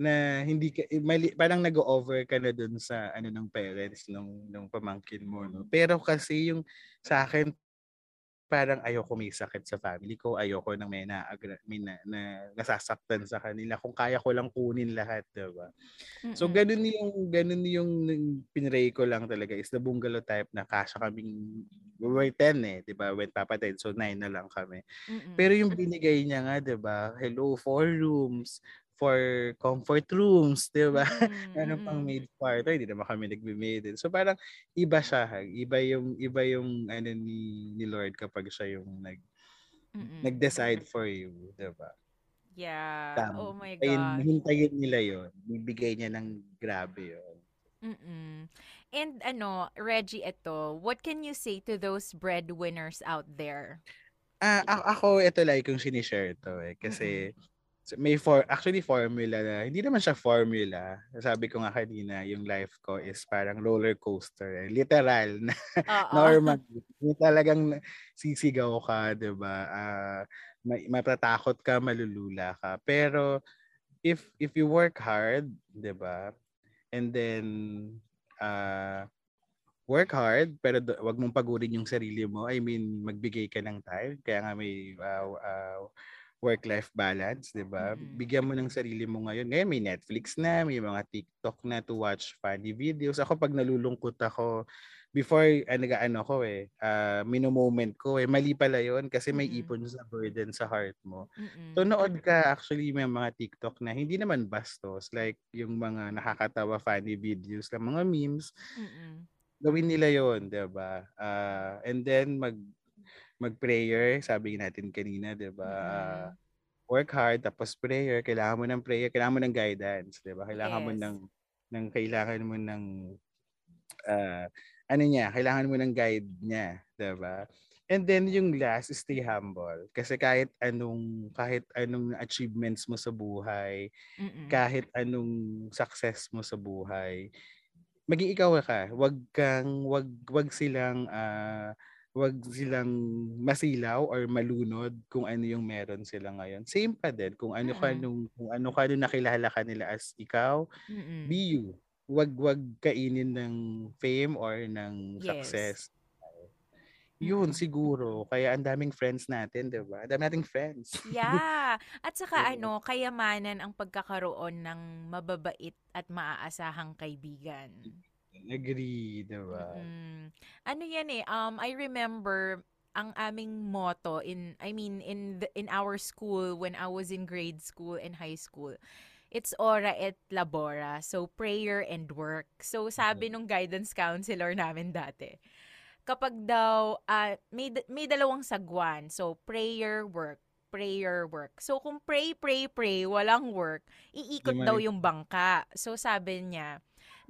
na hindi ka eh, mali, parang nag-over ka na dun sa ano ng parents nung nung pamangkin mo no. Pero kasi yung sa akin parang ayoko may sakit sa family ko, ayoko nang may na, may na, na nasasaktan sa kanila kung kaya ko lang kunin lahat, 'di ba? So ganun yung ganun yung pinray ko lang talaga is the bungalow type na kasya kaming we were 10 eh, 'di ba? When Papa died, so 9 na lang kami. Mm-mm. Pero yung binigay niya nga, 'di ba? Hello, four rooms for comfort rooms, 'di ba? Mm-mm. ano pang maid quarter, hindi naman kami nagbe-maid. So parang iba siya, iba yung iba yung ano ni ni Lord kapag siya yung nag Mm-mm. nag-decide for you, 'di ba? Yeah. Tama. Oh my Hintayin, gosh. hintayin nila 'yon. Bibigay niya ng grabe 'yon. Mm-mm. And ano, Reggie, ito, what can you say to those breadwinners out there? Ah, a- ako ito like kung sinishare to eh kasi so, may for actually formula na hindi naman siya formula. Sabi ko nga kanina, yung life ko is parang roller coaster, eh. literal na normal. Yung talagang sisigaw ka, 'di ba? May matatakot ka, malulula ka. Pero if if you work hard, 'di ba? And then uh, work hard pero wag mong pagurin yung sarili mo. I mean, magbigay ka ng time. Kaya nga may uh, uh, work-life balance, 'di ba? Mm-mm. Bigyan mo ng sarili mo ngayon. Ngayon may Netflix na, may mga TikTok na to watch funny videos. Ako pag nalulungkot ako, before uh, nag-ano ko eh, uh, mino-moment ko eh, mali pala 'yon kasi may Mm-mm. ipon sa burden sa heart mo. Mm-mm. So nood ka actually may mga TikTok na hindi naman bastos like yung mga nakakatawa funny videos lang mga memes Mm-mm. gawin nila yon 'di ba? Ah, and then mag mag-prayer, sabi natin kanina, 'di ba? Mm-mm. work hard tapos prayer, kailangan mo ng prayer, kailangan mo ng guidance, 'di ba? Kailangan mo Yes. ng ng kailangan mo ng ah, ano niya, kailangan mo ng guide niya, 'di ba? And then yung last, stay humble. Kasi kahit anong kahit anong achievements mo sa buhay, Mm-mm. kahit anong success mo sa buhay, maging ikaw ka. Wag kang wag wag silang ah, wag silang masilaw or malunod kung ano yung meron sila ngayon. Same pa din kung ano ka Mm-mm. nung kung ano ka nung nakilala ka nila as ikaw, Mm-mm. be you. Wag wag kainin ng fame or ng Yes. success. Yun Mm-mm. siguro. Kaya ang daming friends natin, 'di ba? Ang dami nating friends. Yeah. At saka Oo. ano, kayamanan ang pagkakaroon ng mababait at maaasahang kaibigan. Agree, 'di ba? Mm. Ano yan eh, um, I remember ang aming motto in, I mean, in, the, in our school, when I was in grade school and high school, it's ora et labora. So, prayer and work. So, sabi nung guidance counselor namin dati, kapag daw, ah, may, may dalawang sagwan. So, prayer, work. Prayer, work. So, kung pray, pray, pray, walang work, iikot Di daw yung bangka. So, sabi niya,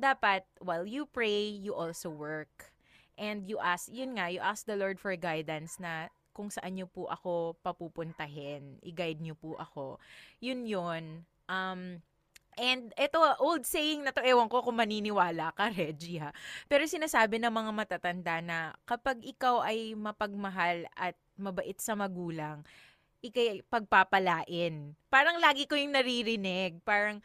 dapat, while you pray, you also work. And you ask, yun nga, you ask the Lord for guidance na kung saan niyo po ako papupuntahin. I-guide niyo po ako. Yun yun. Um, and ito, old saying na to, ewan ko kung maniniwala ka, Reggie, ha? Pero sinasabi ng mga matatanda na kapag ikaw ay mapagmahal at mabait sa magulang, ikay pagpapalain. Parang lagi ko yung naririnig. Parang,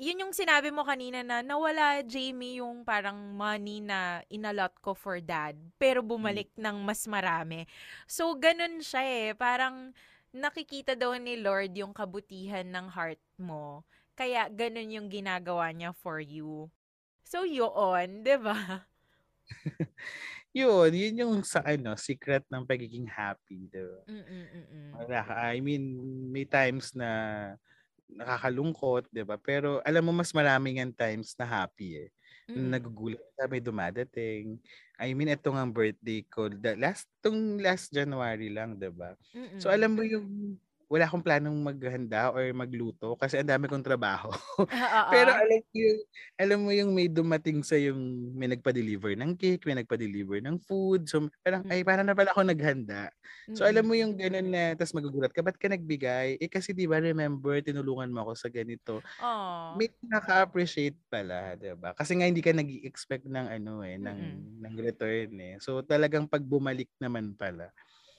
yun yung sinabi mo kanina na nawala, Jamie, yung parang money na inalot ko for dad, pero bumalik ng mas marami. So, ganun siya eh. Parang nakikita daw ni Lord yung kabutihan ng heart mo. Kaya ganun yung ginagawa niya for you. So, yun, di ba? Yun, yun yung sa ano, secret ng pagiging happy, 'di ba? Mm-mm-mm. Wala ka. I mean, may times na nakakalungkot, 'di ba? Pero alam mo mas maraming ang times na happy eh. Mm-mm. Nagugulat ka, may dumadating. I mean, ito nga ang birthday ko. The last, tong last January lang, 'di ba? Mm-mm. So alam mo yung wala akong planong maghanda or magluto kasi ang dami kong trabaho. Oo. Pero alam mo yung, alam mo yung may dumating sa yung may nagpa-deliver ng cake, may nagpa-deliver ng food. So parang, ay, parang na pala ako naghanda. So alam mo yung ganun na, tapos magugulat ka, ba't ka nagbigay? Eh kasi di ba remember, tinulungan mo ako sa ganito. Aww. May naka-appreciate pala, di ba? Kasi nga hindi ka nag expect ng ano eh, ng, Mm-mm. ng return eh. So talagang pag bumalik naman pala,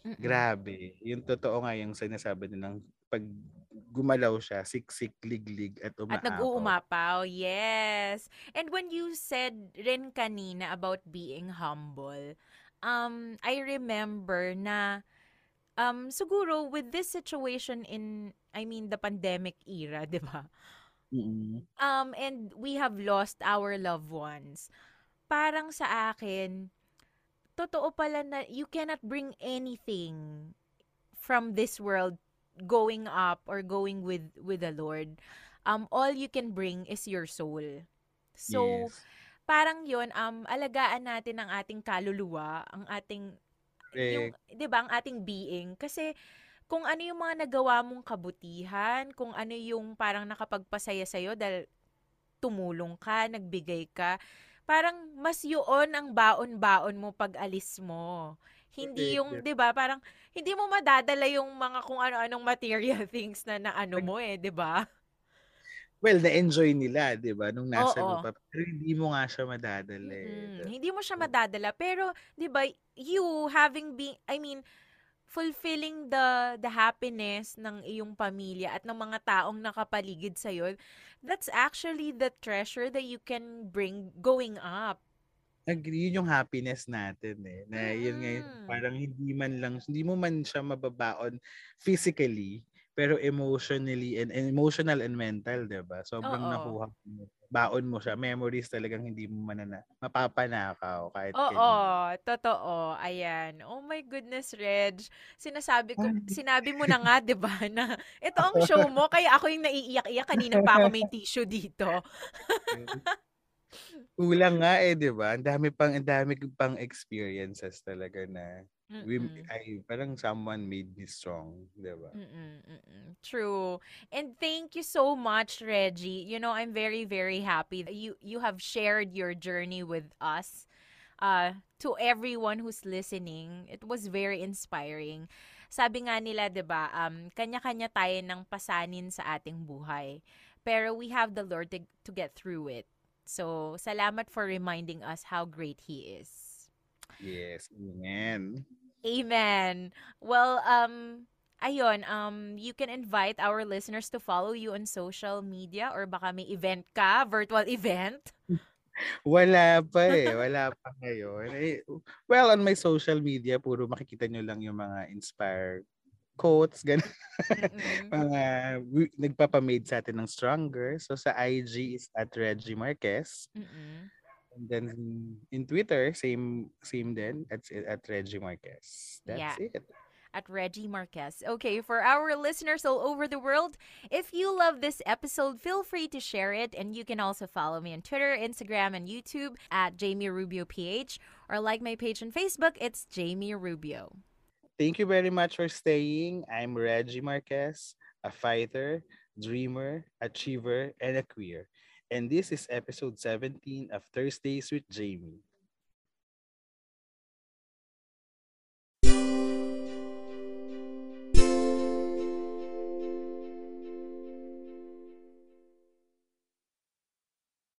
Mm-mm. grabe. Yung totoo nga yung sinasabi nilang pag gumalaw siya, siksik, liglig, at umaapaw. At nag-uumapaw, yes. And when you said rin kanina about being humble, um, I remember na um, siguro with this situation in, I mean, the pandemic era, di ba? Mm-mm. Um, and we have lost our loved ones. Parang sa akin, totoo pala na you cannot bring anything from this world going up or going with with the Lord. Um, all you can bring is your soul. So, yes. parang yon um, alagaan natin ang ating kaluluwa, ang ating yung, 'di ba, ang ating being kasi kung ano yung mga nagawa mong kabutihan, kung ano yung parang nakapagpasaya sa dahil tumulong ka, nagbigay ka, parang mas yun ang baon-baon mo pag alis mo. Hindi yung. 'di ba, parang hindi mo madadala yung mga kung ano-anong material things na naano mo eh, 'di ba? Well, na-enjoy nila, di ba? Nung nasa Oo. lupa. Pero hindi mo nga siya madadala eh. Mm, hindi mo siya madadala pero 'di ba you having been I mean fulfilling the the happiness ng iyong pamilya at ng mga taong nakapaligid sa that's actually the treasure that you can bring going up. Agree, yun yung happiness natin eh. Na nga, yun, Mm. parang hindi man lang, hindi mo man siya mababaon physically, pero emotionally and, and emotional and mental, 'di ba? Sobrang Oo. nakuha mo. Baon mo siya. Memories talagang hindi mo manana, mapapanakaw kahit Oo, kailan. totoo. Ayan. Oh my goodness, Reg. Sinasabi ko, sinabi mo na nga, 'di ba, na ito ang show mo kaya ako yung naiiyak-iyak kanina pa ako may tissue dito. Kulang nga eh, 'di ba? Ang dami pang ang dami pang experiences talaga na we, ay parang someone made me strong, 'di ba? True. And thank you so much, Reggie. You know, I'm very, very happy that you you have shared your journey with us. Uh, to everyone who's listening, it was very inspiring. Sabi nga nila, 'di ba, um, kanya-kanya tayo ng pasanin sa ating buhay. Pero we have the Lord to, to get through it. So, salamat for reminding us how great He is. Yes, amen. Amen. Well, um, ayun, um, you can invite our listeners to follow you on social media or baka may event ka, virtual event. Wala pa eh. Wala pa ngayon. Eh, well, on my social media, puro makikita nyo lang yung mga inspired quotes, ganun. Mm-mm. mga nagpapamade sa atin ng stronger. So sa IG is at Reggie Marquez. Mm-mm. And then in Twitter, same same then at, at Reggie Marquez. That's Yeah. it. At Reggie Marquez. Okay, for our listeners all over the world, if you love this episode, feel free to share it. And you can also follow me on Twitter, Instagram, and YouTube at Jamie Rubio PH or like my page on Facebook, it's Jamie Rubio. Thank you very much for staying. I'm Reggie Marquez, a fighter, dreamer, achiever, and a queer. And this is episode 17 of Thursdays with Jamie.